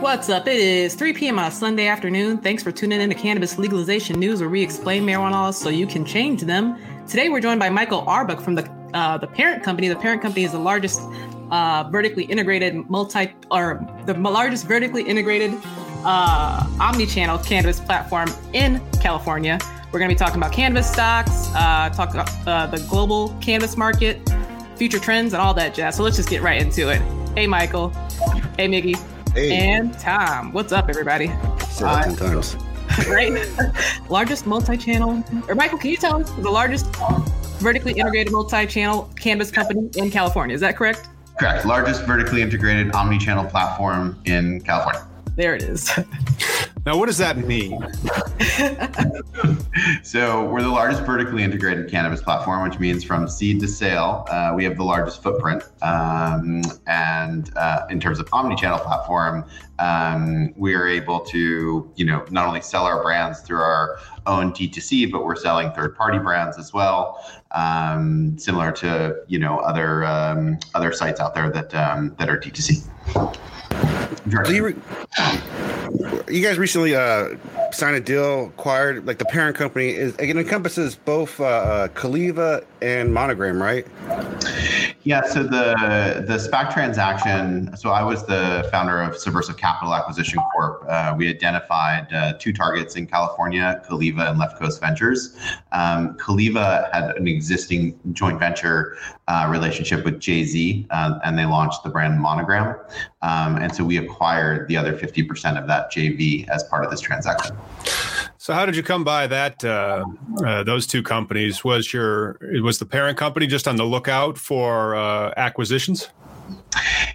What's up? It is 3 p.m. on a Sunday afternoon. Thanks for tuning in to Cannabis Legalization News, where we explain marijuana laws so you can change them. Today, we're joined by Michael Auerbach from the uh, the parent company. The parent company is the largest uh, vertically integrated multi or the largest vertically integrated uh, omni-channel cannabis platform in California. We're going to be talking about cannabis stocks, uh, talk about uh, the global cannabis market, future trends, and all that jazz. So let's just get right into it. Hey, Michael. Hey, Miggy. Hey. And Tom. What's up, everybody? Said that 10 times. right? largest multi-channel, or Michael, can you tell us the largest vertically integrated multi-channel cannabis company in California? Is that correct? Correct. Largest vertically integrated omni-channel platform in California. There it is. Now, what does that mean? so, we're the largest vertically integrated cannabis platform, which means from seed to sale, uh, we have the largest footprint. Um, and uh, in terms of omni-channel platform, um, we are able to, you know, not only sell our brands through our own D2C, but we're selling third-party brands as well, um, similar to, you know, other um, other sites out there that um, that are D2C. You, re- you guys recently uh, signed a deal, acquired like the parent company is it encompasses both uh, uh, Caliva and Monogram, right? Yeah. So the the SPAC transaction. So I was the founder of Subversive Capital Acquisition Corp. Uh, we identified uh, two targets in California, Caliva and Left Coast Ventures. Um, Caliva had an existing joint venture uh, relationship with Jay Z, uh, and they launched the brand Monogram. Um, and so we acquired the other 50% of that JV as part of this transaction. So, how did you come by that? Uh, uh, those two companies was your was the parent company just on the lookout for uh, acquisitions?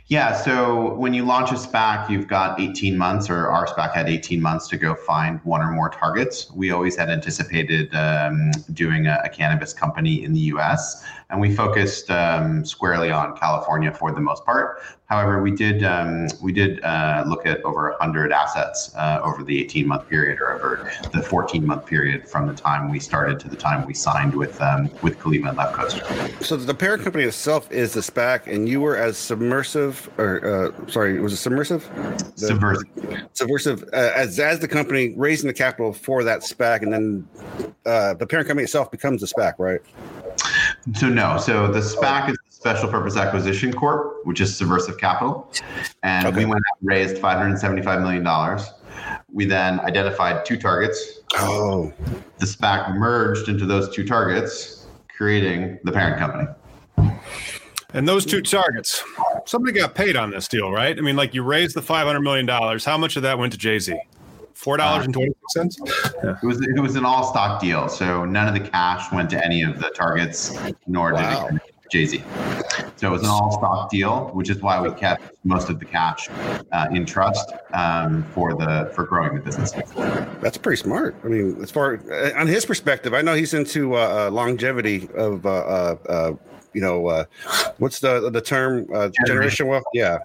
Yeah. So when you launch a SPAC, you've got 18 months, or our SPAC had 18 months to go find one or more targets. We always had anticipated um, doing a, a, cannabis company in the US, and we focused um, squarely on California for the most part. However, we did um, we did uh, look at over 100 assets uh, over the 18 month period, or over the 14 month period from the time we started to the time we signed with um, with Caliva and Left Coast. So the parent company itself is the SPAC, and you were as submersive, or uh, sorry, was it submersive? The, subversive. Subversive uh, as as the company raising the capital for that SPAC, and then uh, the parent company itself becomes the SPAC, right? So no. So the SPAC is Special Purpose Acquisition Corp, which is Subversive Capital, and okay. we went out and raised five hundred seventy-five million dollars. We then identified two targets. Oh. The SPAC merged into those two targets, creating the parent company. And those two targets, somebody got paid on this deal, right? I mean, like you raised the five hundred million dollars. How much of that went to Jay Z? Four dollars and twenty cents. It was it was an all stock deal, so none of the cash went to any of the targets, nor wow. did it Jay Z. So it was an all stock deal, which is why we kept most of the cash uh, in trust um, for the for growing the business. That's pretty smart. I mean, as far uh, on his perspective, I know he's into uh, uh longevity of. Uh, uh, you know, uh, what's the the term? Uh, generation wealth. Yeah,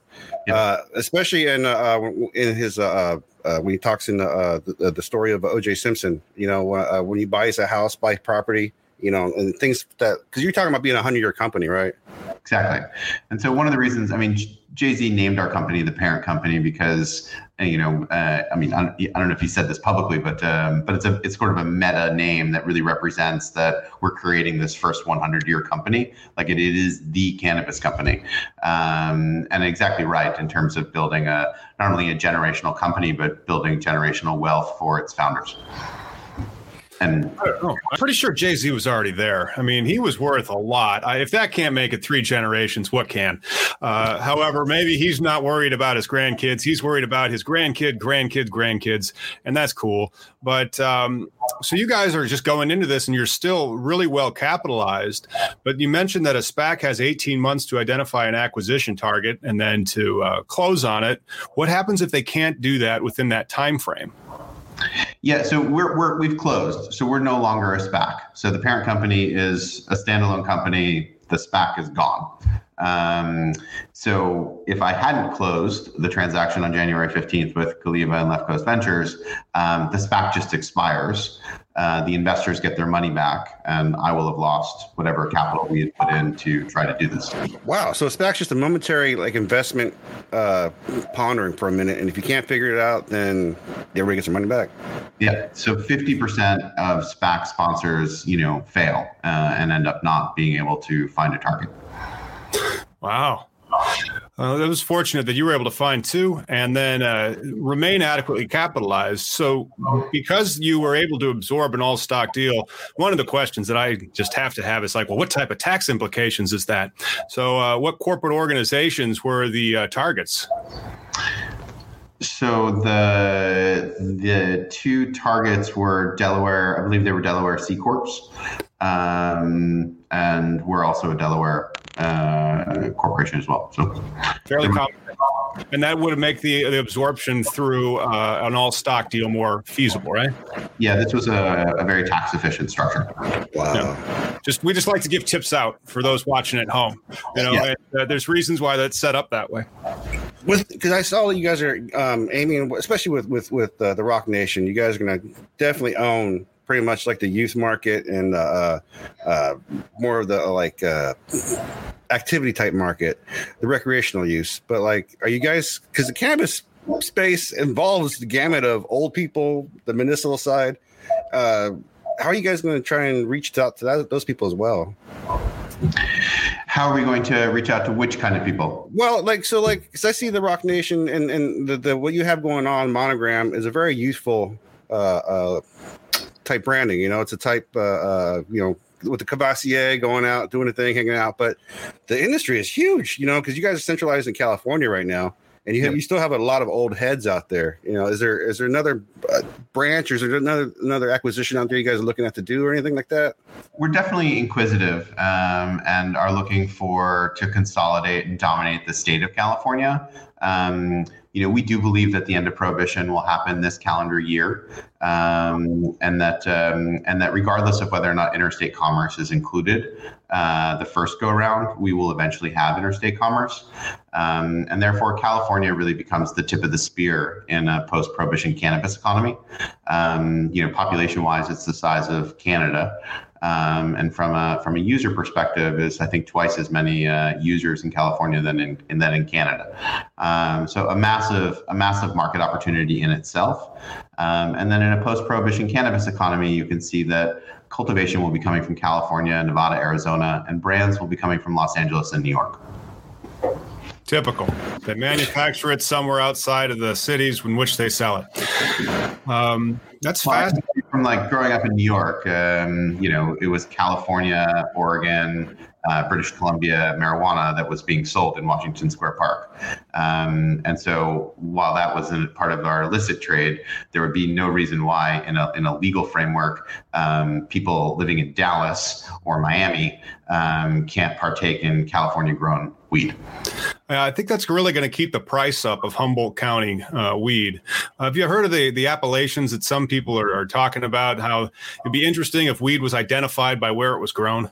yeah. Uh, especially in uh, in his uh, uh, when he talks in the, uh, the, the story of O.J. Simpson. You know, uh, when he buys a house, buy property, you know, and things that because you're talking about being a hundred year company, right? Exactly. And so one of the reasons, I mean, Jay Z named our company the parent company because you know, uh, I mean, I don't know if he said this publicly, but um, but it's a it's sort of a meta name that really represents that we're creating this first 100 year company. Like it, it is the cannabis company, um, and exactly right in terms of building a not only a generational company but building generational wealth for its founders. And I'm pretty sure Jay Z was already there. I mean, he was worth a lot. I, if that can't make it three generations, what can? Uh, however, maybe he's not worried about his grandkids. He's worried about his grandkid, grandkids, grandkids, and that's cool. But um, so you guys are just going into this, and you're still really well capitalized. But you mentioned that a SPAC has 18 months to identify an acquisition target and then to uh, close on it. What happens if they can't do that within that time frame? Yeah, so we're, we're we've closed, so we're no longer a SPAC. So the parent company is a standalone company. The SPAC is gone. Um, so if I hadn't closed the transaction on January 15th with Caliva and Left Coast Ventures, um, the SPAC just expires. Uh, the investors get their money back, and I will have lost whatever capital we had put in to try to do this. Wow! So SPAC's just a momentary like investment uh, pondering for a minute, and if you can't figure it out, then everybody gets their money back. Yeah. So 50% of SPAC sponsors, you know, fail uh, and end up not being able to find a target. Wow. Uh, it was fortunate that you were able to find two and then uh, remain adequately capitalized. So, because you were able to absorb an all stock deal, one of the questions that I just have to have is like, well, what type of tax implications is that? So, uh, what corporate organizations were the uh, targets? So the the two targets were Delaware. I believe they were Delaware C corps, um, and we're also a Delaware uh, corporation as well. So fairly common. And that would make the the absorption through uh, an all stock deal more feasible, right? Yeah, this was a, a very tax efficient structure. Wow. Yeah. Just we just like to give tips out for those watching at home. You know, yeah. and, uh, there's reasons why that's set up that way. With because I saw that you guys are um, aiming, especially with with with uh, the Roc Nation, you guys are going to definitely own pretty much like the youth market and uh, uh, more of the uh, like uh, activity type market, the recreational use. But like, are you guys because the cannabis space involves the gamut of old people, the municipal side. Uh, how are you guys going to try and reach out to that, those people as well? How are we going to reach out to which kind of people? Well, like so, like because I see the Roc Nation and and the, the what you have going on. Monogram is a very useful uh, uh, type branding. You know, it's a type, uh, uh, you know, with the Cavassier going out, doing a thing, hanging out. But the industry is huge, you know, because you guys are centralized in California right now, and you have, you still have a lot of old heads out there. You know, is there is there another uh, branch or is there another another acquisition out there you guys are looking at to do or anything like that? We're definitely inquisitive um, and are looking for to consolidate and dominate the state of California. Um, you know, we do believe that the end of prohibition will happen this calendar year, um, and that um, and that regardless of whether or not interstate commerce is included, uh, the first go around, we will eventually have interstate commerce, um, and therefore California really becomes the tip of the spear in a post-prohibition cannabis economy. Um, you know, population-wise, it's the size of Canada. Um, and from a from a user perspective, is I think twice as many uh, users in California than in, in than in Canada. Um, so a massive a massive market opportunity in itself. Um, and then in a post-prohibition cannabis economy, you can see that cultivation will be coming from California, Nevada, Arizona, and brands will be coming from Los Angeles and New York. Typical. They manufacture it somewhere outside of the cities in which they sell it. Um, that's well, From like growing up in New York, um, you know, it was California, Oregon, uh, British Columbia marijuana that was being sold in Washington Square Park. Um, and so while that was a part of our illicit trade, there would be no reason why in a, in a legal framework, um, people living in Dallas or Miami um, can't partake in California grown weed. I think that's really going to keep the price up of Humboldt County uh, weed. Uh, have you heard of the the appellations that some people are, are, talking about? How it'd be interesting if weed was identified by where it was grown.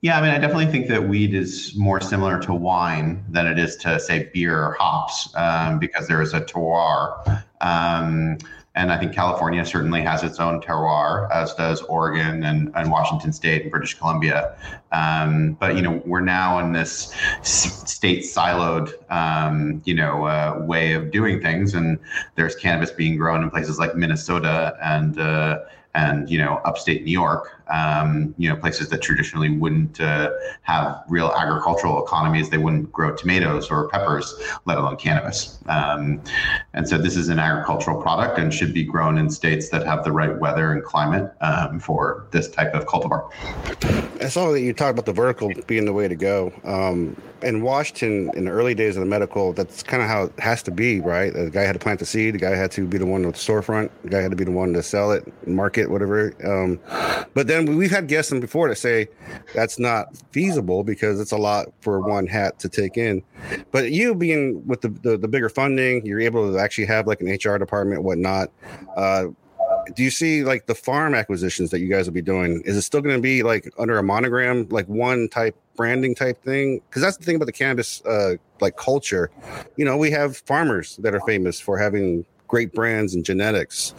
Yeah, I mean, I definitely think that weed is more similar to wine than it is to say beer or hops, um, because there is a terroir. Um, and I think California certainly has its own terroir, as does Oregon and, and Washington State and British Columbia. Um, but you know, we're now in this state siloed, um, you know, uh, way of doing things, and there's cannabis being grown in places like Minnesota and uh, and you know upstate New York, um, you know places that traditionally wouldn't uh, have real agricultural economies. They wouldn't grow tomatoes or peppers, let alone cannabis. Um, and so this is an agricultural product and should be grown in states that have the right weather and climate um, for this type of cultivar. I saw that you talked about the vertical being the way to go. Um, in Washington, in the early days of the medical, that's kind of how it has to be, right? The guy had to plant the seed, the guy had to be the one with the storefront, the guy had to be the one to sell it, market, whatever. Um, but then we've had guests in before to say that's not feasible because it's a lot for one hat to take in. But you being with the, the, the bigger funding, you're able to actually have like an HR department, whatnot. Uh, do you see like the farm acquisitions that you guys will be doing? Is it still going to be like under a monogram, like one type branding type thing? Because that's the thing about the cannabis uh, like culture. You know, we have farmers that are famous for having great brands and genetics.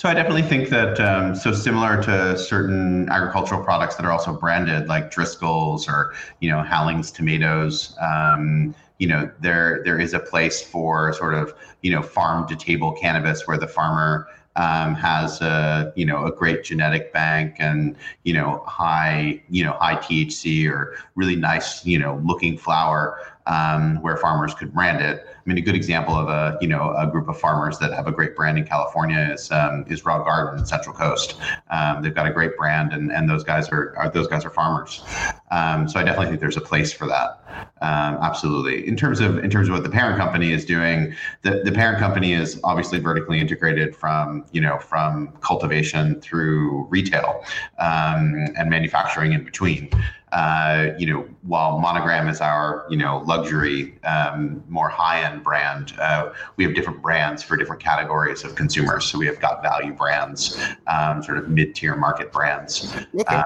So I definitely think that um, so similar to certain agricultural products that are also branded, like Driscoll's or you know Hallings tomatoes. Um, you know there there is a place for sort of you know farm to table cannabis where the farmer um, has a you know a great genetic bank and you know high you know high THC or really nice you know looking flower um, where farmers could brand it. I mean, a good example of a you know a group of farmers that have a great brand in California is um, is Raw Garden in Central Coast. Um, they've got a great brand, and, and those guys are, are those guys are farmers. Um, so I definitely think there's a place for that. Um, absolutely. In terms of in terms of what the parent company is doing, the, the parent company is obviously vertically integrated from you know from cultivation through retail um, and manufacturing in between uh, you know, while Monogram is our, you know, luxury, um, more high-end brand, uh, we have different brands for different categories of consumers. So we have got value brands, um, sort of mid-tier market brands. Okay. Uh,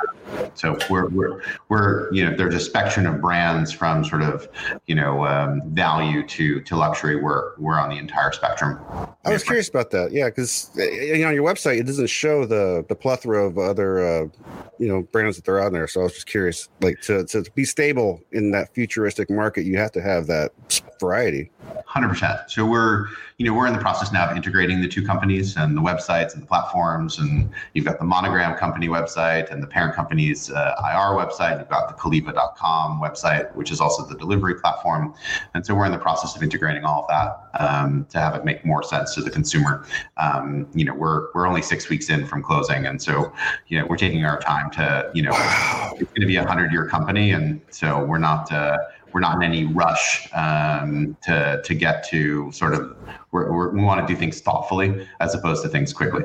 so we're, we're, we're, you know, there's a spectrum of brands from sort of, you know, um, value to to luxury. We're we're on the entire spectrum. I was curious about that. Yeah, because you know, on your website it doesn't show the the plethora of other, uh, you know, brands that they're on there. So I was just curious like to, to be stable in that futuristic market you have to have that variety 100% so we're you know we're in the process now of integrating the two companies and the websites and the platforms and you've got the monogram company website and the parent company's uh, ir website. You've got the caliva.com website which is also the delivery platform. And so we're in the process of integrating all of that um, to have it make more sense to the consumer. Um, you know we're we're only six weeks in from closing and so you know we're taking our time to you know it's going to be a hundred year company and so we're not uh, we're not in any rush um, to to get to sort of we're, we're, we want to do things thoughtfully as opposed to things quickly.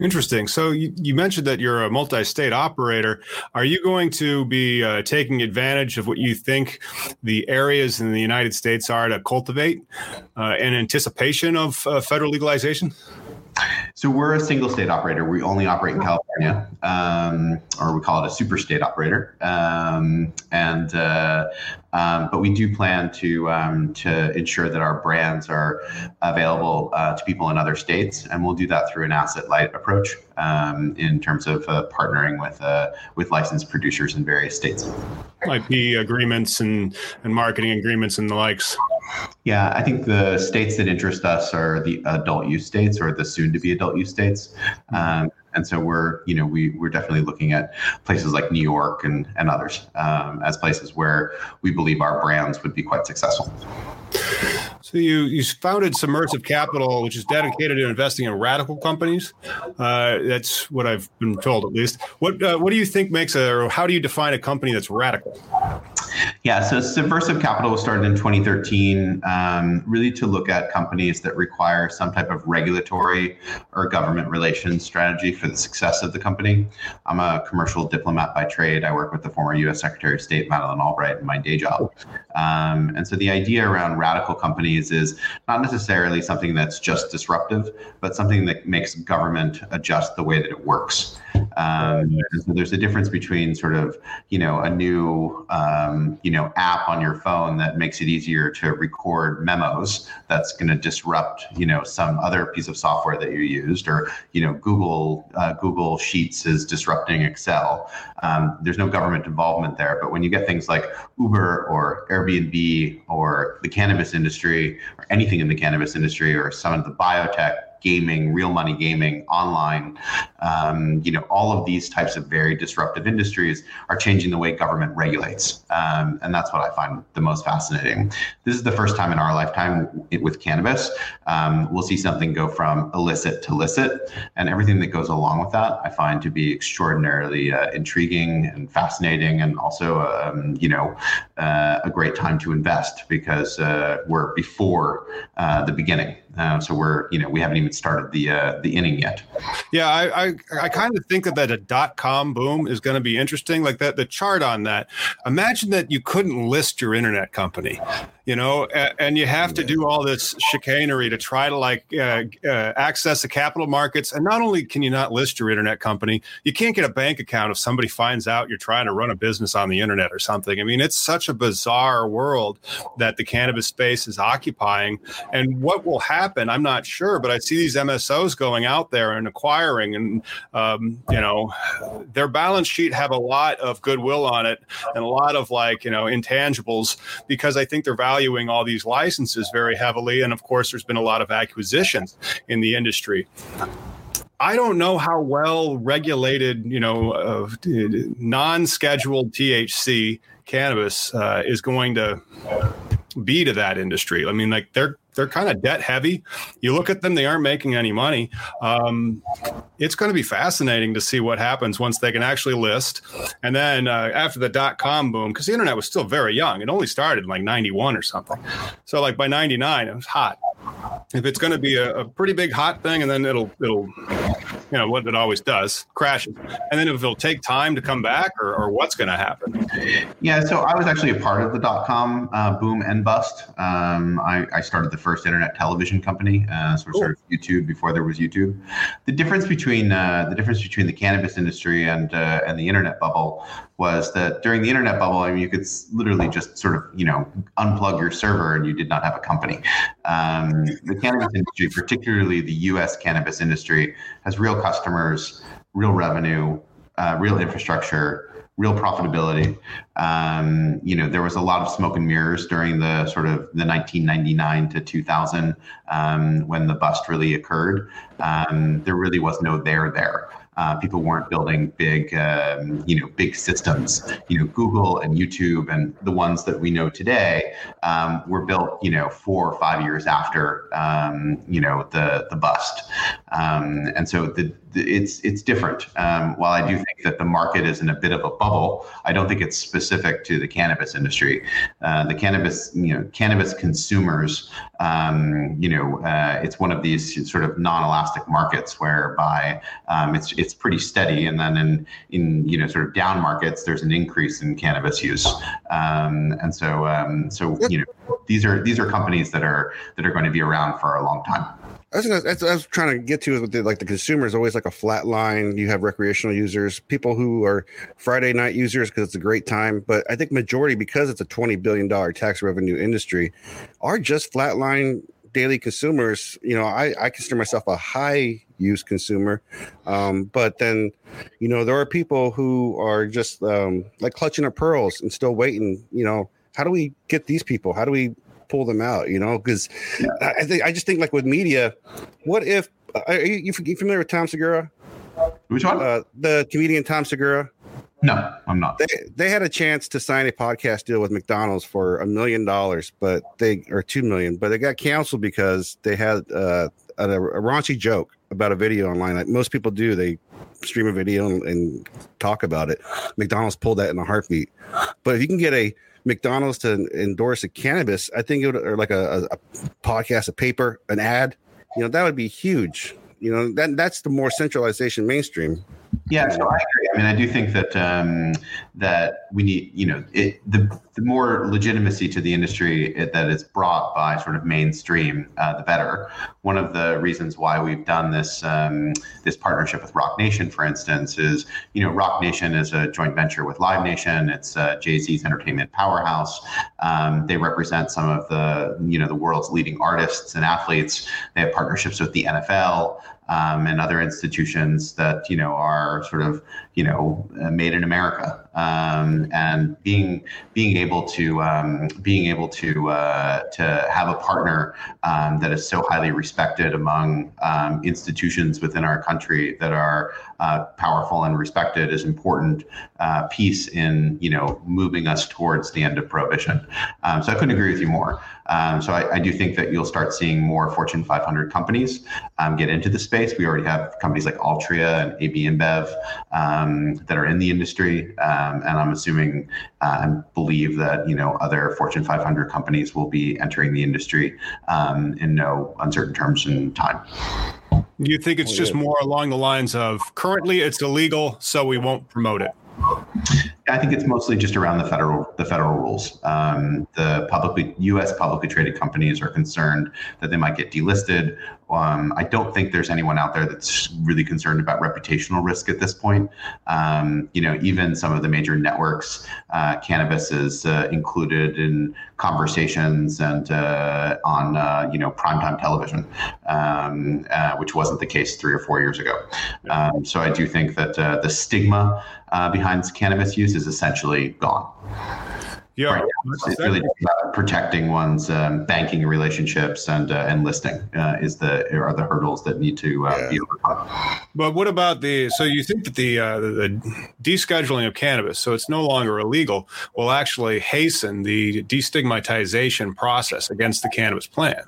Interesting. So you, you, mentioned that you're a multi-state operator. Are you going to be uh, taking advantage of what you think the areas in the United States are to cultivate uh, in anticipation of uh, federal legalization? So we're a single state operator. We only operate in California, um, or we call it a super state operator. Um, and uh, um, but we do plan to um, to ensure that our brands are available uh, to people in other states, and we'll do that through an asset light approach um, in terms of uh, partnering with uh, with licensed producers in various states. IP agreements and and marketing agreements and the likes. Yeah, I think the states that interest us are the adult use states or the soon to be adult use states. Um, and so we're, you know, we, we're definitely looking at places like New York and, and others um, as places where we believe our brands would be quite successful. So you you founded Submersive Capital, which is dedicated to investing in radical companies. Uh, that's what I've been told, at least. What uh, what do you think makes a, or how do you define a company that's radical? Yeah, so Subversive Capital was started in 2013, um, really to look at companies that require some type of regulatory or government relations strategy for the success of the company. I'm a commercial diplomat by trade. I work with the former U.S. Secretary of State Madeleine Albright in my day job, um, and so the idea around radical companies is not necessarily something that's just disruptive, but something that makes government adjust the way that it works. Um, so there's a difference between sort of you know a new um, you know app on your phone that makes it easier to record memos that's going to disrupt you know some other piece of software that you used or you know Google uh, Google Sheets is disrupting Excel. Um, there's no government involvement there, but when you get things like Uber or Airbnb or the cannabis industry or anything in the cannabis industry or some of the biotech gaming, real money gaming, online, um, you know, all of these types of very disruptive industries are changing the way government regulates, um, and that's what I find the most fascinating. This is the first time in our lifetime with cannabis um, we'll see something go from illicit to licit, and everything that goes along with that I find to be extraordinarily uh, intriguing and fascinating, and also um, you know uh, a great time to invest because uh, we're before uh, the beginning. Uh, so we're, you know, we haven't even started the uh, the inning yet. Yeah, I I, I kind of think that that a dot com boom is going to be interesting. Like that, the chart on that. Imagine that you couldn't list your internet company, you know, and, you have to do all this chicanery to try to like uh, uh, access the capital markets. And not only can you not list your internet company, you can't get a bank account if somebody finds out you're trying to run a business on the internet or something. I mean, it's such a bizarre world that the cannabis space is occupying, and what will happen. I'm not sure, but I see these MSOs going out there and acquiring, and um, you know, their balance sheet have a lot of goodwill on it and a lot of like you know intangibles because I think they're valuing all these licenses very heavily, and of course, there's been a lot of acquisitions in the industry. I don't know how well regulated, you know, uh, non-scheduled THC cannabis uh, is going to be to that industry. I mean, like they're they're kind of debt heavy. You look at them; they aren't making any money. Um, it's going to be fascinating to see what happens once they can actually list. And then uh, after the dot com boom, because the internet was still very young, it only started in like '91 or something. So like by '99, it was hot. If it's going to be a, a pretty big hot thing, and then it'll it'll you know what it always does crashes and then if it'll take time to come back or, or what's going to happen yeah so i was actually a part of the dot-com uh, boom and bust um, I, I, started the first internet television company uh, so cool. started youtube before there was youtube the difference between uh, the difference between the cannabis industry and uh, and the internet bubble was that during the internet bubble, I mean, you could literally just sort of, you know, unplug your server and you did not have a company. Um, the cannabis industry, particularly the U.S. cannabis industry, has real customers, real revenue, uh, real infrastructure, real profitability. Um, you know, there was a lot of smoke and mirrors during the sort of the 1999 to 2000 um, when the bust really occurred. Um, there really was no there there. Uh, people weren't building big, um, you know, big systems. You know, Google and YouTube and the ones that we know today um, were built, you know, four or five years after, um, you know, the the bust. Um, and so the it's it's different. Um, while I do think that the market is in a bit of a bubble, I don't think it's specific to the cannabis industry. Uh, the cannabis, you know, cannabis consumers, um, you know, uh, it's one of these sort of non-elastic markets whereby um, it's it's pretty steady, and then in in you know sort of down markets, there's an increase in cannabis use, um, and so um, so you know these are these are companies that are that are going to be around for a long time. I was, gonna, I was trying to get to with the, like the consumer is always like a flat line. You have recreational users, people who are Friday night users because it's a great time. But I think majority because it's a twenty billion dollar tax revenue industry, are just flatline daily consumers. You know, I, I consider myself a high use consumer, um, but then you know there are people who are just um, like clutching at pearls and still waiting. You know, how do we get these people? How do we pull them out, you know, because yeah. I think I just think like with media, what if uh, are you, you familiar with Tom Segura? Which one? Uh, the comedian Tom Segura. No, I'm not. They, they had a chance to sign a podcast deal with McDonald's for a million dollars, but they or two million, but they got canceled because they had uh, a, a raunchy joke about a video online. Like most people do, they stream a video and, and talk about it. McDonald's pulled that in a heartbeat. But if you can get a McDonald's to endorse a cannabis, I think it would, or like a, a, podcast, a paper, an ad, you know, that would be huge. You know, that that's the more centralization mainstream. Yeah, so I. I mean, I do think that um, that we need, you know, it, the the more legitimacy to the industry that is brought by sort of mainstream, uh, the better. One of the reasons why we've done this um, this partnership with Roc Nation, for instance, is you know Roc Nation is a joint venture with Live Nation. It's uh, Jay Z's entertainment powerhouse. Um, they represent some of the you know the world's leading artists and athletes. They have partnerships with the NFL um, and other institutions that you know are sort of you know uh, made in America. Um, and being being able to um, being able to uh, to have a partner um, that is so highly respected among um, institutions within our country that are uh, powerful and respected is important uh, piece in you know moving us towards the end of prohibition. Um, so I couldn't agree with you more. Um, so I, I, do think that you'll start seeing more Fortune 500 companies get into the space. We already have companies like Altria and AB InBev that are in the industry, um, and I'm assuming uh, and believe that you know other Fortune 500 companies will be entering the industry um, in no uncertain terms in time. Do you think it's oh, just more along the lines of currently it's illegal, so we won't promote it? I think it's mostly just around the federal the federal rules. Um, the publicly U.S. publicly traded companies are concerned that they might get delisted. Um, I don't think there's anyone out there that's really concerned about reputational risk at this point. Um, you know, even some of the major networks, uh, cannabis is uh, included in conversations and uh, on uh, you know primetime television, um, uh, which wasn't the case three or four years ago. Um, so I do think that uh, the stigma behind cannabis use is essentially gone. Yeah, right it's really about protecting one's um, banking relationships and uh, and listing uh, is the are the hurdles that need to uh, yeah. be overcome. But what about the? So you think that the, uh, the descheduling of cannabis, so it's no longer illegal, will actually hasten the destigmatization process against the cannabis plant?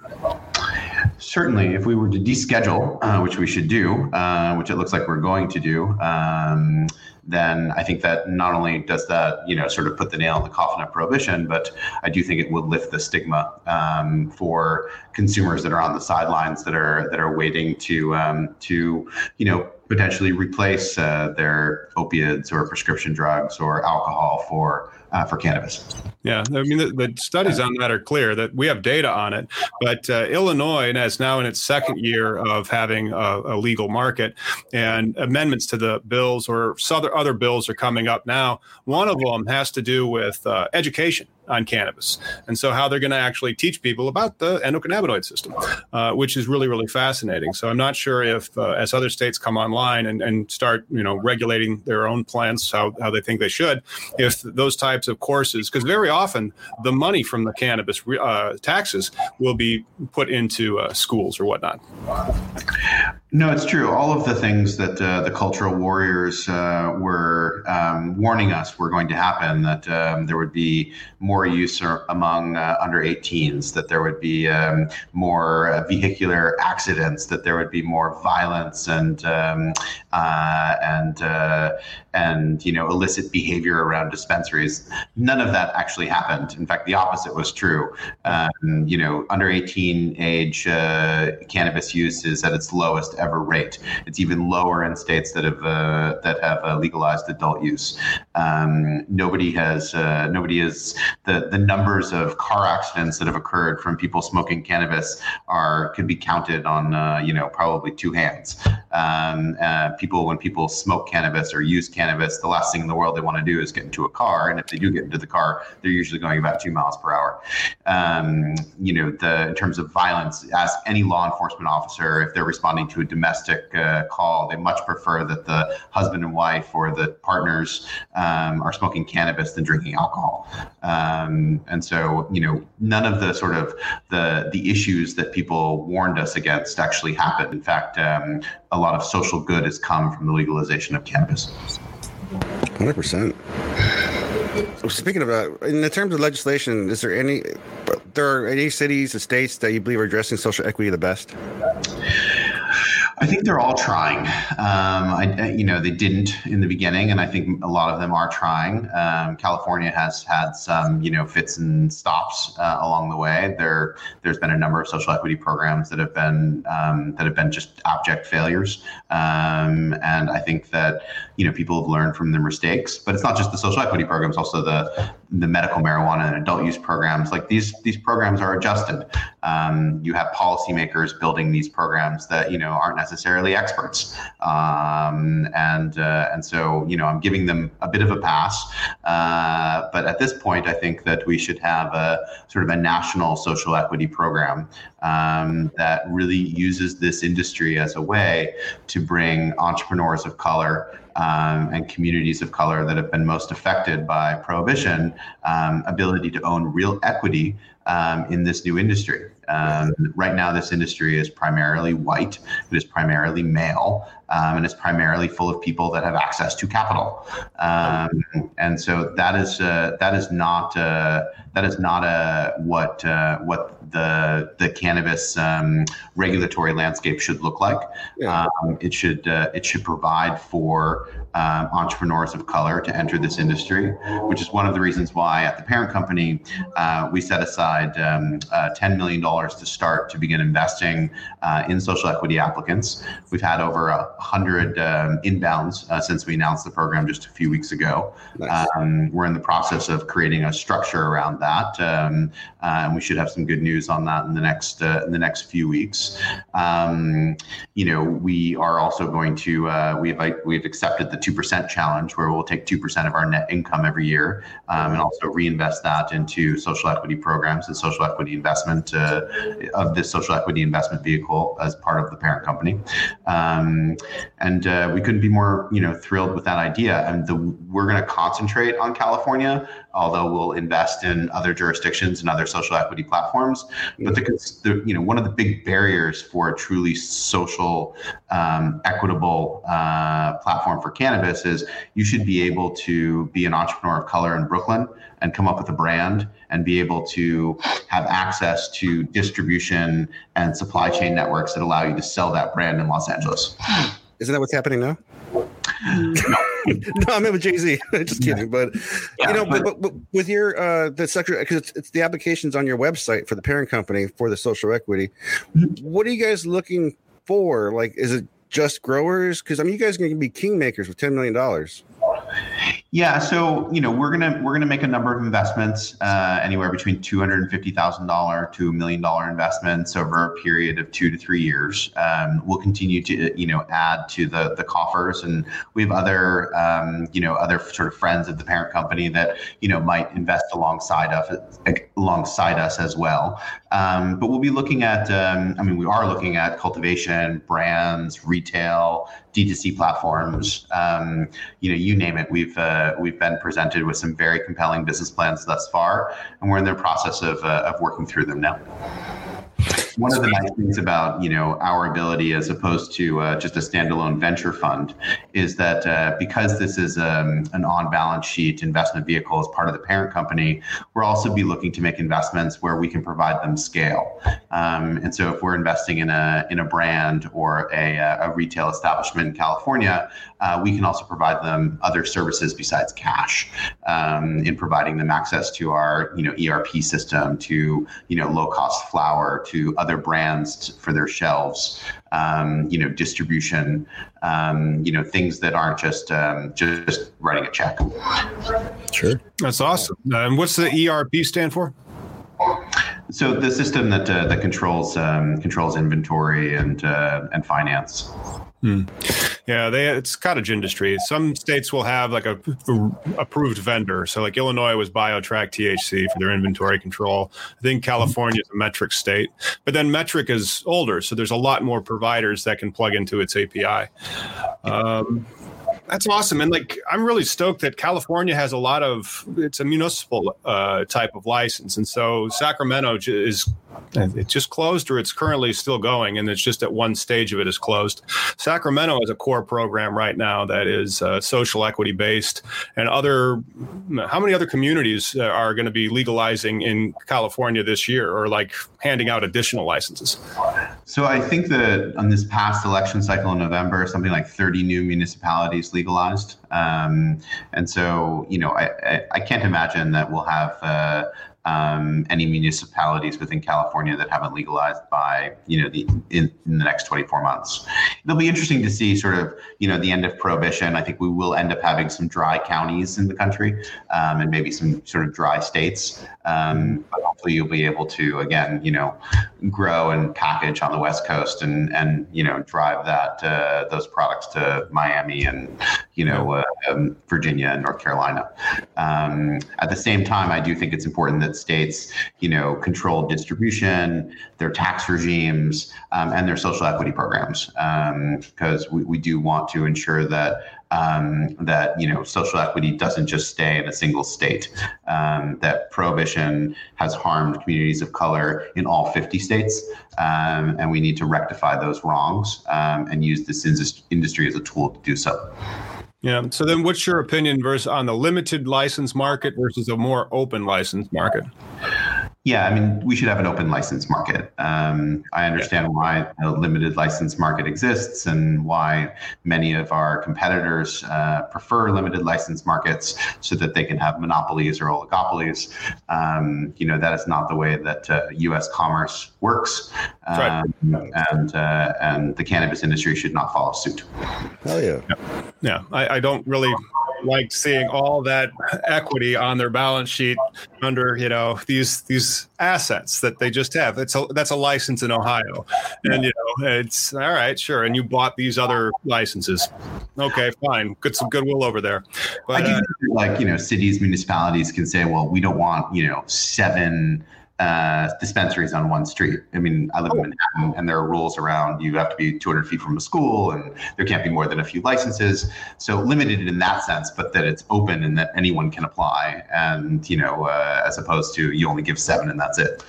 Certainly, if we were to deschedule, uh, which we should do, uh, which it looks like we're going to do. Um, then I think that not only does that, you know, sort of put the nail in the coffin of prohibition, but I do think it would lift the stigma um, for consumers that are on the sidelines that are that are waiting to um, to you know potentially replace uh, their opiates or prescription drugs or alcohol for uh, for cannabis. Yeah, I mean the, the, studies on that are clear that we have data on it, but uh, Illinois is now in its second year of having a, a, legal market, and amendments to the bills or other other bills are coming up now. One of them has to do with uh, education on cannabis. And so, how they're going to actually teach people about the endocannabinoid system, uh, which is really, really fascinating. So, I'm not sure if, uh, as other states come online and, and start, you know, regulating their own plants how, how they think they should, if those types of courses, because very often the money from the cannabis uh, taxes will be put into uh, schools or whatnot. No, it's true. All of the things that uh, the cultural warriors uh, were um, warning us were going to happen, that um, there would be more use among uh, under 18s, that there would be um, more uh, vehicular accidents, that there would be more violence and um, uh, and uh, and you know illicit behavior around dispensaries. None of that actually happened. In fact, the opposite was true. Um, you know, under 18 age cannabis use is at its lowest ever rate. It's even lower in states that have uh, that have uh, legalized adult use. Um, nobody has uh, nobody has the the numbers of car accidents that have occurred from people smoking cannabis are can be counted on uh, you know probably two hands. Um, uh, people when people smoke cannabis or use cannabis, the last thing in the world they want to do is get into a car, and if they do get into the car, they're usually going about two miles per hour. Um, you know, the in terms of violence, ask any law enforcement officer if they're responding to a domestic uh, call. They much prefer that the husband and wife or the partners um, are smoking cannabis than drinking alcohol. Um, and so, you know, none of the sort of the the issues that people warned us against actually happened. In fact, um, a lot of social good has come from the legalization of cannabis. Hundred percent. Speaking about in terms of legislation, is there any there are any cities or states that you believe are addressing social equity the best? I think they're all trying. Um, I, you know, they didn't in the beginning, and I think a lot of them are trying. Um, California has had some, you know, fits and stops uh, along the way. There, there's been a number of social equity programs that have been um, that have been just abject failures, um, and I think that you know people have learned from their mistakes. But it's not just the social equity programs; also the the medical marijuana and adult use programs. Like these, these programs are adjusted. Um, you have policymakers building these programs that you know aren't necessarily experts, um, and uh, and so you know I'm giving them a bit of a pass. Uh, but at this point, I think that we should have a sort of a national social equity program um, that really uses this industry as a way to bring entrepreneurs of color um, and communities of color that have been most affected by prohibition um, ability to own real equity um, in this new industry. Um, right now, this industry is primarily white, it is primarily male, um, and it's primarily full of people that have access to capital. Um, and so that is uh, that is not uh, that is not a uh, what uh, what the the cannabis um, regulatory landscape should look like. Yeah. Um, it should uh, it should provide for um, entrepreneurs of color to enter this industry, which is one of the reasons why at the parent company uh, we set aside um, uh, $10 million to start to begin investing uh, in social equity applicants. We've had over a hundred um, inbounds uh, since we announced the program just a few weeks ago. Nice. Um, we're in the process of creating a structure around that, um, uh, and we should have some good news on that in the next uh, in the next few weeks. Um, you know, we are also going to we've we've accepted the two percent challenge, where we'll take two percent of our net income every year um, and also reinvest that into social equity programs and social equity investment uh, of this social equity investment vehicle as part of the parent company. Um, and uh, we couldn't be more, you know, thrilled with that idea. And the, we're going to concentrate on California although we'll invest in other jurisdictions and other social equity platforms. But the, the you know one of the big barriers for a truly social, um, equitable uh, platform for cannabis is you should be able to be an entrepreneur of color in Brooklyn and come up with a brand and be able to have access to distribution and supply chain networks that allow you to sell that brand in Los Angeles. Isn't that what's happening now? no. I'm in with Jay Z. Just kidding, yeah. but yeah, you know, but, but, but, with your uh the sector because it's, it's the applications on your website for the parent company for the social equity. Mm-hmm. What are you guys looking for? Like, is it just growers? Because I mean, you guys are going to be kingmakers with ten million dollars. Yeah, so you know we're gonna we're gonna make a number of investments, uh, anywhere between two hundred and fifty thousand dollar to a million dollar investments over a period of two to three years. Um, we'll continue to you know add to the the coffers, and we have other um, you know other sort of friends of the parent company that you know might invest alongside of alongside us as well. Um, but we'll be looking at um, I mean we are looking at cultivation, brands, retail, D2C platforms. Um, you know you name it. We've uh, uh, we've been presented with some very compelling business plans thus far, and we're in the process of, uh, of working through them now one of the nice things about you know our ability as opposed to uh, just a standalone venture fund is that uh, because this is um, an on-balance sheet investment vehicle as part of the parent company, we'll also be looking to make investments where we can provide them scale. Um, and so, if we're investing in a in a brand or a, a retail establishment in California, uh, we can also provide them other services besides cash um, in providing them access to our you know ERP system, to you know low cost flower, to other brands for their shelves, um, you know, distribution, um, you know, things that aren't just um, just writing a check. Sure, that's awesome. And what's the ERP stand for? So the system that uh, that controls um, controls inventory and uh, and finance. Hmm. Yeah, they it's cottage industry. Some states will have like a, a, approved vendor. So like Illinois was BioTrack THC for their inventory control. I think California is a Metrc state, but then Metrc is older, so there's a lot more providers that can plug into its API. Um, That's awesome, and like I'm really stoked that California has a lot of. It's a municipal uh, type of license, and so Sacramento is it just closed or it's currently still going, and it's just at one stage of it is closed. Sacramento has a core program right now that is uh, social equity based, and other. How many other communities uh, are going to be legalizing in California this year, or like handing out additional licenses? So I think that on this past election cycle in November, something like 30 new municipalities legalized. Um, and so, you know, I, I, I, can't imagine that we'll have uh, um, any municipalities within California that haven't legalized by you know the in, in, the next 24 months. It'll be interesting to see sort of you know the end of prohibition. I think we will end up having some dry counties in the country um, and maybe some sort of dry states. Um, but hopefully you'll be able to again you know grow and package on the West Coast and and you know drive that uh, those products to Miami and you know uh, um, Virginia and North Carolina. Um, at the same time, I do think it's important that states you know control distribution, their tax regimes, um, and their social equity programs because um, we, we do want to ensure that um, that you know social equity doesn't just stay in a single state. Um, that prohibition has harmed communities of color in all 50 states, um, and we need to rectify those wrongs um, and use this industry as a tool to do so. Yeah. So then, what's your opinion versus on the limited license market versus a more open license market? Yeah, I mean, we should have an open license market. Um, I understand yeah. why a limited license market exists and why many of our competitors uh, prefer limited license markets so that they can have monopolies or oligopolies. Um, you know, that is not the way that uh, U.S. commerce works, um, right. and uh, and the cannabis industry should not follow suit. Hell yeah, yeah. yeah. I, I don't really like seeing all that equity on their balance sheet under you know these these assets that they just have. It's a that's a license in Ohio, and you know it's all right, sure. And you bought these other licenses. Okay, fine, good some goodwill over there. But uh, like you know cities municipalities can say, well, we don't want you know seven uh, dispensaries on one street. I mean, I live in Manhattan, and there are rules around you have to be 200 feet from a school, and there can't be more than a few licenses. So limited in that sense, but that it's open and that anyone can apply, and you know, uh, as opposed to you only give seven and that's it.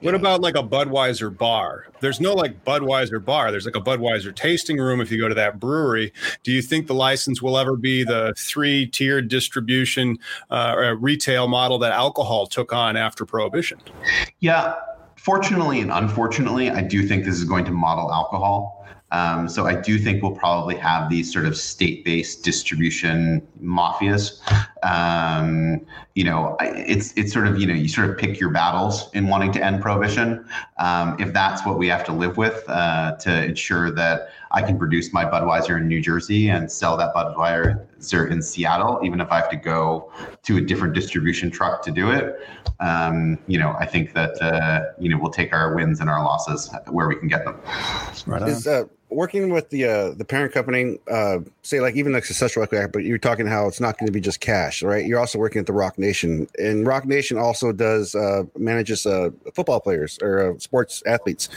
What about like a Budweiser bar? There's no like Budweiser bar. There's like a Budweiser tasting room if you go to that brewery. Do you think the license will ever be the three tiered distribution uh, retail model that alcohol took on after Prohibition? Yeah, fortunately and unfortunately, I do think this is going to model alcohol. Um, so I do think we'll probably have these sort of state-based distribution mafias. Um, you know, it's it's sort of you know you sort of pick your battles in wanting to end prohibition. Um, if that's what we have to live with uh, to ensure that I can produce my Budweiser in New Jersey and sell that Budweiser in Seattle, even if I have to go to a different distribution truck to do it. Um, you know, I think that uh, you know we'll take our wins and our losses where we can get them. Right Is uh, working with the uh, the parent company, uh, say like even like successful equity, but you're talking how it's not going to be just cash, right? You're also working at the Roc Nation, and Roc Nation also does uh, manages uh, football players or uh, sports athletes.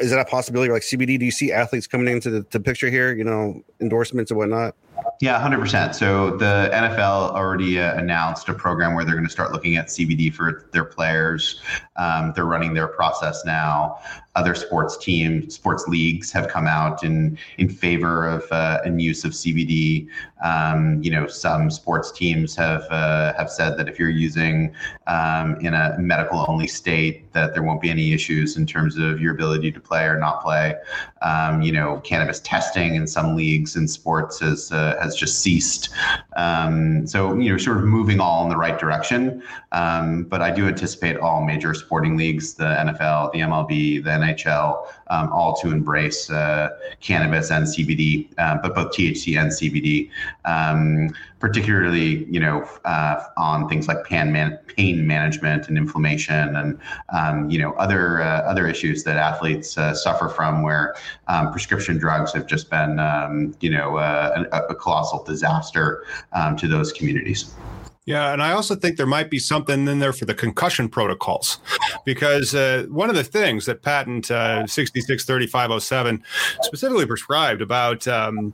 Is that a possibility? Like cbd do you see athletes coming into the, the picture here you know endorsements and whatnot yeah 100% so the nfl already uh, announced a program where they're going to start looking at cbd for their players um, they're running their process now other sports teams, sports leagues have come out in in favor of uh, and use of CBD. Um, you know, some sports teams have uh, have said that if you're using um, in a medical only state, that there won't be any issues in terms of your ability to play or not play. Um, you know, cannabis testing in some leagues and sports has uh, has just ceased. Um, so you know, sort of moving all in the right direction. Um, but I do anticipate all major sporting leagues, the NFL, the MLB, the NHL, um, all to embrace uh, cannabis and CBD, uh, but both THC and CBD, um, particularly you know uh, on things like pain, man- pain management and inflammation, and um, you know other uh, other issues that athletes uh, suffer from, where um, prescription drugs have just been um, you know uh, a, a, colossal disaster um, to those communities. Yeah, and I also think there might be something in there for the concussion protocols, because uh, one of the things that patent uh, 663507 specifically prescribed about um,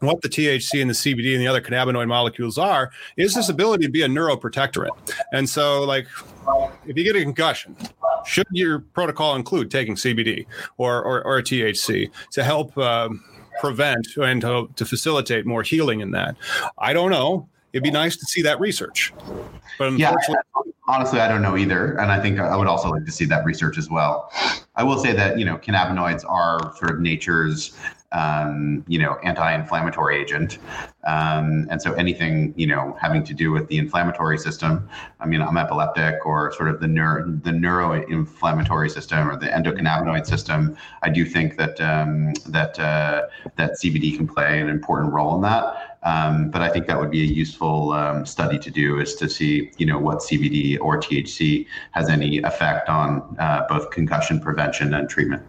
what the THC and the CBD and the other cannabinoid molecules are is this ability to be a neuroprotectorant. And so, like, if you get a concussion, should your protocol include taking CBD or or, or THC to help um, prevent and to, to facilitate more healing in that? I don't know. It'd be nice to see that research, but yeah, honestly, I don't know either, and I think I would also like to see that research as well. I will say that you know cannabinoids are sort of nature's um, you know, anti-inflammatory agent. Um, and so anything, you know, having to do with the inflammatory system, I mean, I'm epileptic or sort of the neuro, the neuroinflammatory system or the endocannabinoid system. I do think that um, that uh, that CBD can play an important role in that. Um, but I think that would be a useful um, study to do is to see, you know, what CBD or THC has any effect on uh, both concussion prevention and treatment.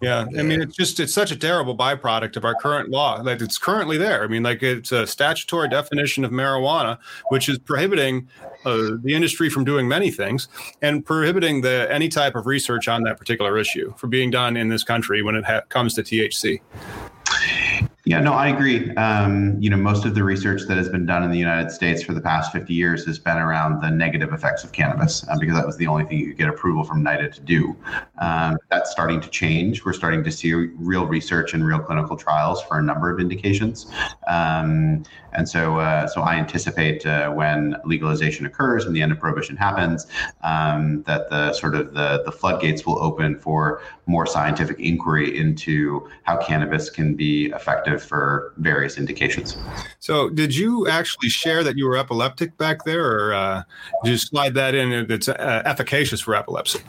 Yeah, I mean, it's just it's such a terrible byproduct of our current law that it's currently there. I mean, like it's a statutory definition of marijuana, which is prohibiting uh, the industry from doing many things and prohibiting the any type of research on that particular issue for being done in this country when it ha- comes to THC. Yeah, no, I agree. Um, you know, most of the research that has been done in the United States for the past 50 years has been around the negative effects of cannabis uh, because that was the only thing you could get approval from NIDA to do. Um, that's starting to change. We're starting to see real research and real clinical trials for a number of indications. And so, uh, so I anticipate uh, when legalization occurs, and the end of prohibition happens, um, that the sort of the, the floodgates will open for more scientific inquiry into how cannabis can be effective for various indications. So, did you actually share that you were epileptic back there, or uh, did you slide that in? That's uh, efficacious for epilepsy.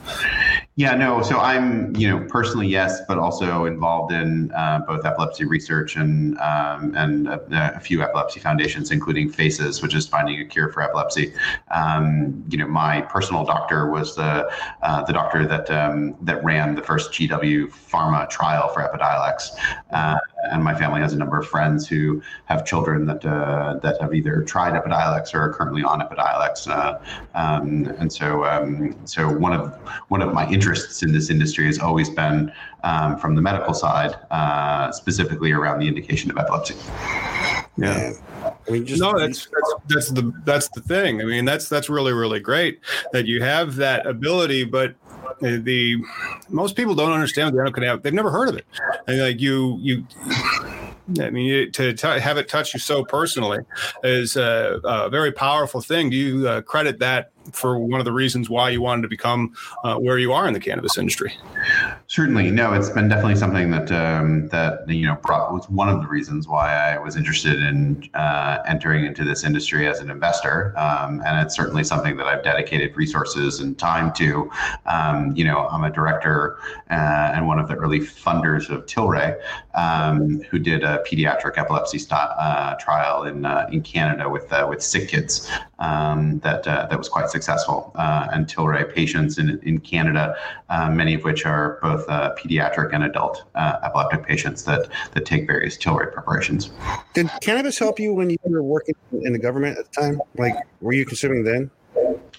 Yeah, no. So I'm, you know, personally yes, but also involved in uh, both epilepsy research and um, and a, a, few epilepsy foundations, including FACES, which is finding a cure for epilepsy. Um, you know, my personal doctor was the uh, the doctor that um, that ran the first GW Pharma trial for Epidiolex, uh, and my family has a number of friends who have children that uh, that have either tried Epidiolex or are currently on Epidiolex, uh, um, and so um, so one of one of my interests interests in this industry has always been um, from the medical side, uh, specifically around the indication of epilepsy. Yeah. I mean, just, no, that's, that's that's the that's the thing. I mean, that's that's really really great that you have that ability, but the most people don't understand the endocannabinoid. They've never heard of it, and like you you. I mean, to t- have it touch you so personally is a, a very powerful thing. Do you uh, credit that for one of the reasons why you wanted to become uh, where you are in the cannabis industry. Certainly, no, it's been definitely something that um, that you know brought was one of the reasons why I was interested in uh, entering into this industry as an investor, um, and it's certainly something that I've dedicated resources and time to. Um, you know, I'm a director uh, and one of the early funders of Tilray, um, who did a pediatric epilepsy st- uh, trial in uh, in Canada with uh, with sick kids um, that that was quite successful successful uh, and Tilray patients in, in Canada, uh, many of which are both uh, pediatric and adult uh, epileptic patients that, that take various Tilray preparations. Did cannabis help you when you were working in the government at the time? Like, were you consuming then?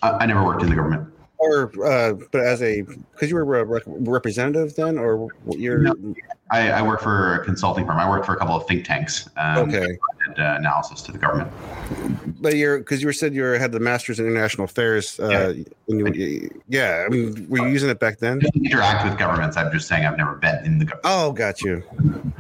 I, I never worked in the government or uh, but as a because you were a representative then, or you're. No, I, I, work for a consulting firm. I work for a couple of think tanks. Um, okay. Did, uh, analysis to the government. But you're because you were said you were, had the masters in international affairs. Uh, yeah. You, yeah, I mean, were you using it back then? interact with governments. I'm just saying I've never been in the government. Oh, got you.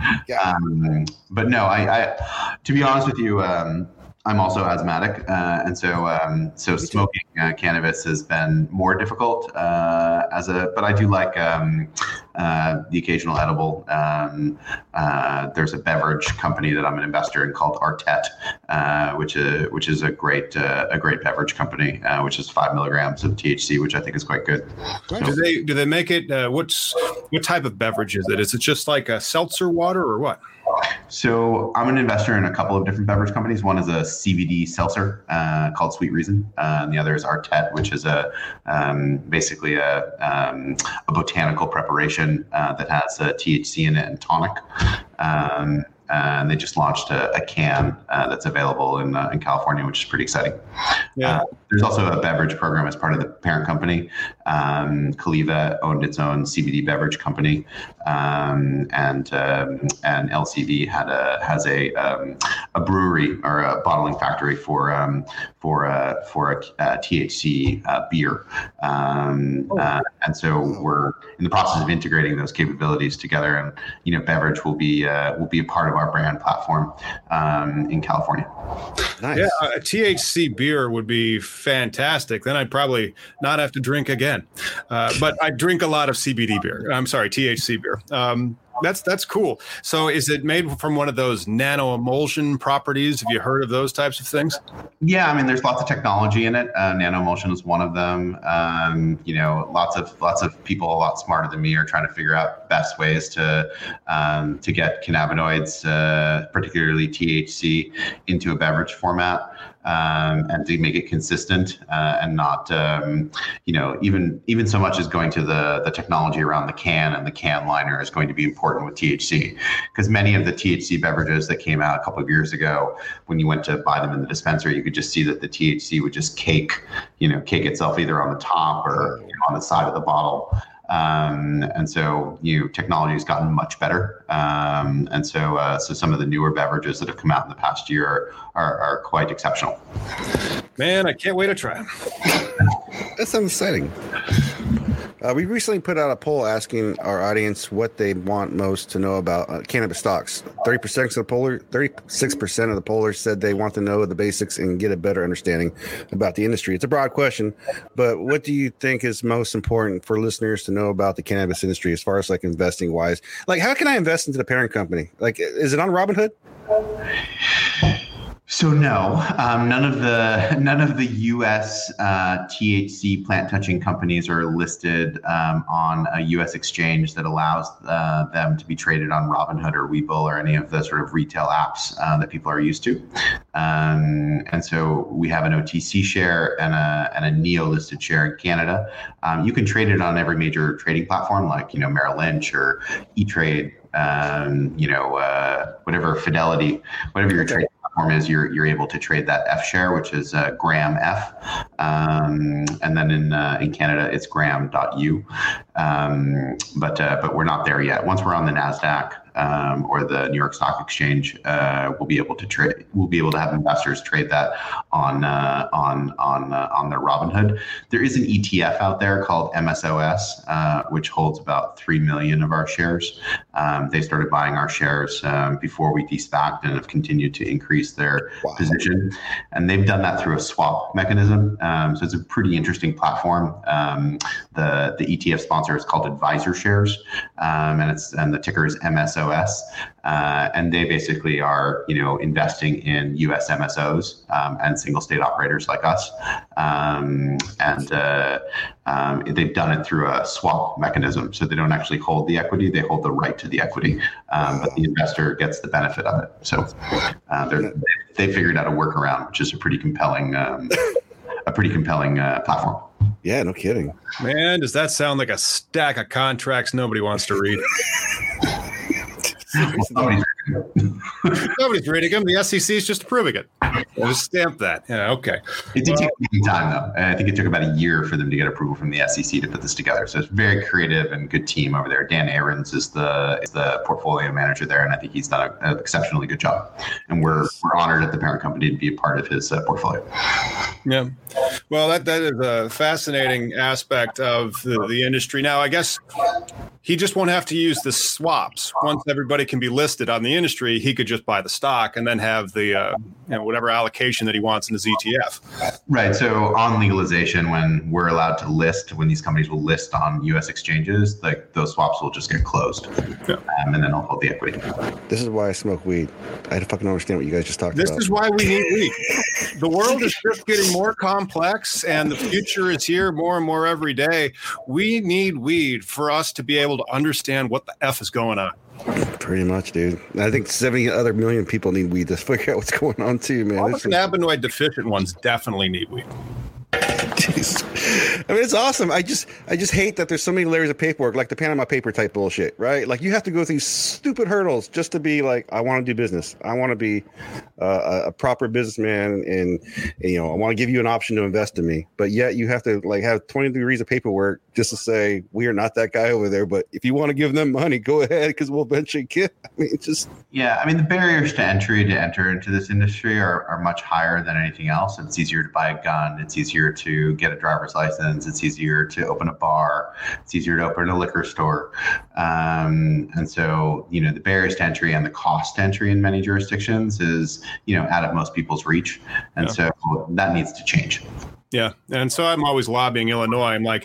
Um, but no, I, I, to be honest with you. Um, I'm also asthmatic, uh, and so um, so smoking uh, cannabis has been more difficult uh, as a. But I do like um, uh, the occasional edible. Um, uh, there's a beverage company that I'm an investor in called Artet, uh, which is which is a great a great beverage company, which is five milligrams of THC, which I think is quite good. So, do they do they make it? what's what type of beverage is it? Is it just like a seltzer water or what? So I'm an investor in a couple of different beverage companies. One is a CBD seltzer uh, called Sweet Reason, uh, and the other is Artet, which is a um, basically a, um, a, botanical preparation uh, that has THC in it and tonic. Um, and they just launched a, a can uh, that's available in uh, in California, which is pretty exciting. Yeah. Uh, there's also a beverage program as part of the parent company. Um, Caliva owned its own CBD beverage company, um, and um, and LCV had a has a um, a brewery or a bottling factory for um, for uh, for a, a THC uh, beer, um, oh. uh, and so we're in the process of integrating those capabilities together. And you know, beverage will be uh, will be a part of our brand platform um, in California. Nice. Yeah, a THC beer would be fantastic. Then I'd probably not have to drink again. Uh, but I drink a lot of CBD beer. I'm sorry, THC beer. Um, that's that's cool. So, is it made from one of those nano emulsion properties? Have you heard of those types of things? Yeah, I mean, there's lots of technology in it. Uh, nano emulsion is one of them. Um, you know, lots of lots of people a lot smarter than me are trying to figure out best ways to um, to get cannabinoids, uh, particularly THC, into a beverage format um, and to make it consistent uh, and not, um, you know, even even so much as going to the the technology around the can and the can liner is going to be important with THC because many of the THC beverages that came out a couple of years ago, when you went to buy them in the dispensary, you could just see that the THC would just cake, you know, cake itself either on the top or you know, on the side of the bottle. Um, and so you know, technology has gotten much better. Um, and so uh, so some of the newer beverages that have come out in the past year are, are quite exceptional. Man, I can't wait to try them. that sounds exciting. Uh, we recently put out a poll asking our audience what they want most to know about uh, cannabis stocks. Thirty percent of the pollers, thirty-six percent of the pollers said they want to know the basics and get a better understanding about the industry. It's a broad question, but what do you think is most important for listeners to know about the cannabis industry as far as like investing wise? Like, how can I invest into the parent company? Like, is it on Robinhood? So no, um, none of the none of the U.S. Uh, THC plant touching companies are listed um, on a U.S. exchange that allows uh, them to be traded on Robinhood or Webull or any of the sort of retail apps uh, that people are used to. Um, and so we have an OTC share and a and a neo listed share in Canada. Um, you can trade it on every major trading platform like you know Merrill Lynch or E Trade. Um, you know, uh, whatever Fidelity, whatever your trading platform is, you're you're able to trade that F share, which is uh, Gram F, um, and then in uh, in Canada it's Gram.U. Um, but uh, but we're not there yet. Once we're on the Nasdaq, um, or the New York Stock Exchange uh, will be able to trade. We'll be able to have investors trade that on uh, on on uh, on their Robinhood. There is an ETF out there called MSOS, uh, which holds about three million of our shares. Um, they started buying our shares um, before we de-SPACed and have continued to increase their wow. position. And they've done that through a swap mechanism. Um, so it's a pretty interesting platform. Um, the the ETF sponsor is called AdvisorShares, um, and it's and the ticker is MSOS. MSOS, uh, and they basically are, you know, investing in U.S. MSOs um, and single state operators like us, um, and uh, um, they've done it through a swap mechanism. So they don't actually hold the equity; they hold the right to the equity, um, but the investor gets the benefit of it. So uh, they figured out a workaround, which is a pretty compelling, um, a pretty compelling uh, platform. Yeah, no kidding. Man, does that sound like a stack of contracts nobody wants to read? Sim, Nobody's reading them. The SEC is just approving it. We'll just stamp that. Yeah, okay. It did well, take time, though. I think it took about a year for them to get approval from the SEC to put this together. So it's very creative and good team over there. Dan Ahrens is the is the portfolio manager there, and I think he's done an exceptionally good job. And we're we're honored at the parent company to be a part of his uh, portfolio. Yeah. Well, that that is a fascinating aspect of the, the industry. Now, I guess he just won't have to use the swaps once everybody can be listed on the industry. He could just buy the stock and then have the uh, you know, whatever allocation that he wants in his ETF. Right. So on legalization, when we're allowed to list, when these companies will list on U.S. exchanges, like those swaps will just get closed, yeah. um, and then I'll hold the equity. This is why I smoke weed. I don't fucking understand what you guys just talked this about. This is why we need weed. the world is just getting more complex, and the future is here more and more every day. We need weed for us to be able to understand what the f is going on. Pretty much, dude. I think 70 other million people need weed to figure out what's going on, too, man. All the cannabinoid deficient ones definitely need weed. I mean, it's awesome. I just, I just hate that there's so many layers of paperwork, like the Panama paper type bullshit, right? Like you have to go through stupid hurdles just to be like, I want to do business. I want to be uh, a proper businessman, and, and you know, I want to give you an option to invest in me. But yet you have to like have 20 degrees of paperwork just to say we are not that guy over there. But if you want to give them money, go ahead because we'll eventually get. I mean, just yeah. I mean, the barriers to entry to enter into this industry are, are much higher than anything else. It's easier to buy a gun. It's easier to get a driver's license. It's easier to open a bar. It's easier to open a liquor store. Um, and so, you know, the barriers to entry and the cost to entry in many jurisdictions is, you know, out of most people's reach. And yeah. so that needs to change. Yeah. And so I'm always lobbying Illinois. I'm like,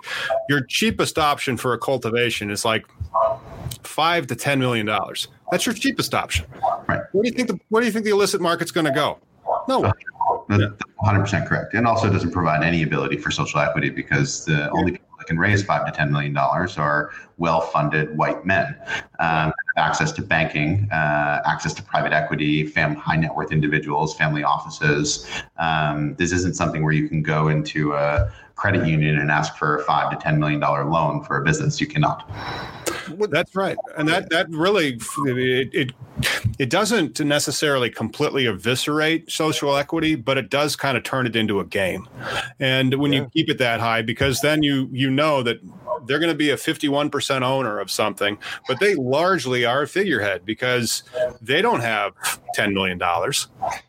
your cheapest option for a cultivation is like five to ten million dollars. That's your cheapest option. Right. Where do you think the where do you think the illicit market's going to go? That's 100% correct. And also doesn't provide any ability for social equity because the only people that can raise five to $10 million are well funded white men. Um, access to banking, uh, access to private equity, fam- high net worth individuals, family offices. Um, this isn't something where you can go into a credit union and ask for a five to $10 million loan for a business. You cannot. Well, that's right, and that that really it, it it doesn't necessarily completely eviscerate social equity, but it does kind of turn it into a game. And when yeah. you keep it that high, because then you you know that they're going to be a 51% owner of something, but they largely are a figurehead because they don't have $10 million.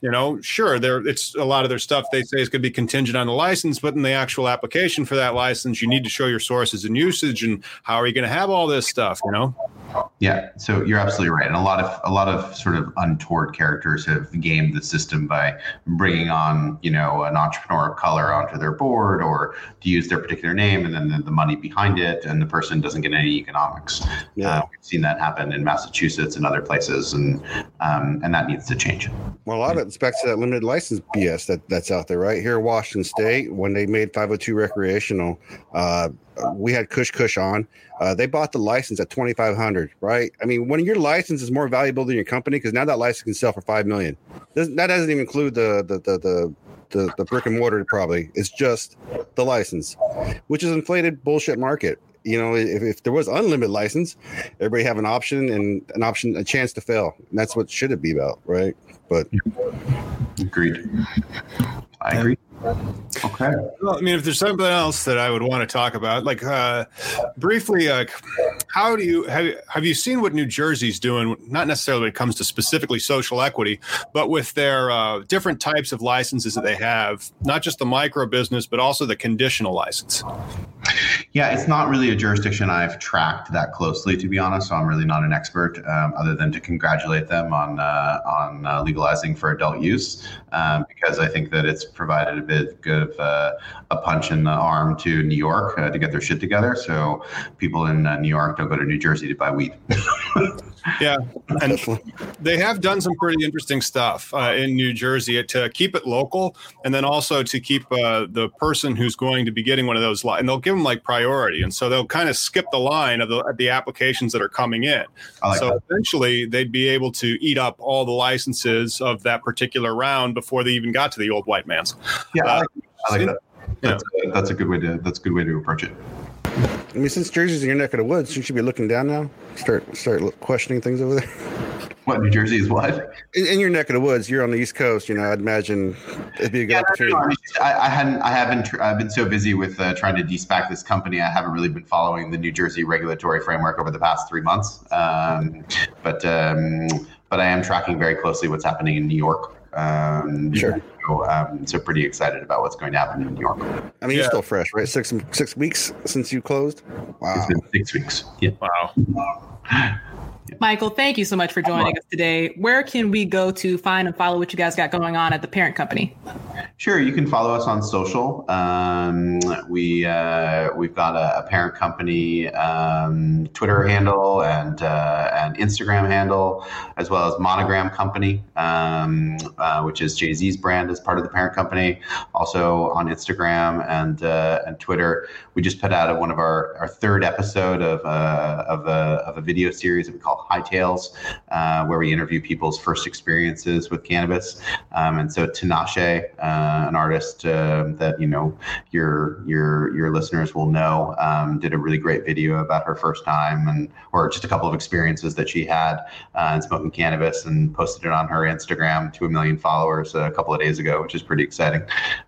You know, sure, there it's a lot of their stuff they say is going to be contingent on the license, but in the actual application for that license, you need to show your sources and usage and how are you going to have all this stuff, you know? Yeah, so you're absolutely right, and a lot of a lot of sort of untoward characters have gamed the system by bringing on you know an entrepreneur of color onto their board or to use their particular name, and then the, the money behind it, and the person doesn't get any economics. Yeah, uh, we've seen that happen in Massachusetts and other places, and um, and that needs to change. Well, a lot of it's back to that limited license BS that that's out there, right here, Washington State, when they made 502 recreational. Uh, we had Kush Kush on. Uh, they bought the license at twenty five hundred, right? I mean, when your license is more valuable than your company, because now that license can sell for five million. That doesn't even include the the the the the, the brick and mortar probably it's just the license which is inflated bullshit market you know if, if there was unlimited license everybody have an option and an option a chance to fail and that's what should it be about right but agreed i agree Okay. Well, I mean, if there's something else that I would want to talk about, like uh, briefly, uh, how do you have have you seen what New Jersey's doing? Not necessarily when it comes to specifically social equity, but with their uh, different types of licenses that they have, not just the micro business, but also the conditional license. Yeah, it's not really a jurisdiction I've tracked that closely, to be honest. So I'm really not an expert, um, other than to congratulate them on uh, on uh, legalizing for adult use, um, because I think that it's provided a bit of uh, a punch in the arm to New York uh, to get their shit together. So people in uh, New York don't go to New Jersey to buy weed. yeah, and they have done some pretty interesting stuff uh, in New Jersey to keep it local, and then also to keep the person who's going to be getting one of those, and they'll give them like priority, and so they'll kind of skip the line of the, the applications that are coming in. Like so that. eventually, they'd be able to eat up all the licenses of that particular round before they even got to the old white man's. Yeah, uh, I like, I like that. That's, a, that's a good way to that's a good way to approach it. I mean, since Jersey's in your neck of the woods, you should be looking down now. Start start questioning things over there. What New Jersey is what? In, in, your neck of the woods, you're on the East Coast. You know, I'd imagine it'd be a good yeah, opportunity. No, I, I, hadn't. I haven't. I've been so busy with uh, trying to de-SPAC this company. I haven't really been following the New Jersey regulatory framework over the past three months. Um, but um, but I am tracking very closely what's happening in New York. Um, sure. So, um, so pretty excited about what's going to happen in New York. I mean, yeah. you're still fresh, right? Six six weeks since you closed. Wow. It's been six weeks. Yeah. Wow. Michael, thank you so much for joining us today. Where can we go to find and follow what you guys got going on at the parent company? Sure, you can follow us on social. Um, we uh, we've got a, a parent company um, Twitter handle and uh, and Instagram handle, as well as Monogram Company, um, uh, which is Jay Z's brand as part of the parent company. Also on Instagram and uh, and Twitter. We just put out one of our, our third episode of uh, of a of a video series that we call High Tales, uh, where we interview people's first experiences with cannabis. Um, and so Tinashe, uh, an artist uh, that you know your your your listeners will know, um, did a really great video about her first time and or just a couple of experiences that she had uh, in smoking cannabis, and posted it on her Instagram to a million followers a couple of days ago, which is pretty exciting.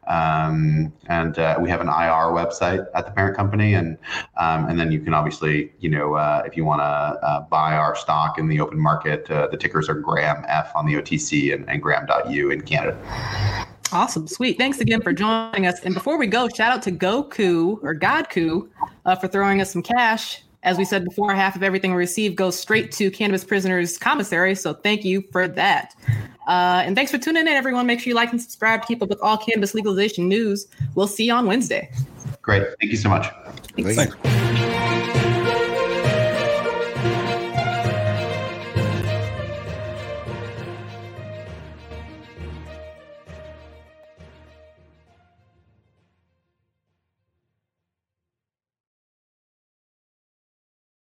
Um, and uh, we have an IR website at the parent company, and um, and then you can obviously, you know, uh, if you want to uh, buy our stock in the open market, uh, the tickers are Gram F on the OTC and, and Gram.U in Canada. Awesome, sweet. Thanks again for joining us. And before we go, shout out to Goku or Godku uh, for throwing us some cash. As we said before, half of everything we receive goes straight to cannabis prisoners commissary. So thank you for that. Uh, and thanks for tuning in, everyone. Make sure you like and subscribe to keep up with all cannabis legalization news. We'll see you on Wednesday. Great. Thank you so much. Thanks. Thanks.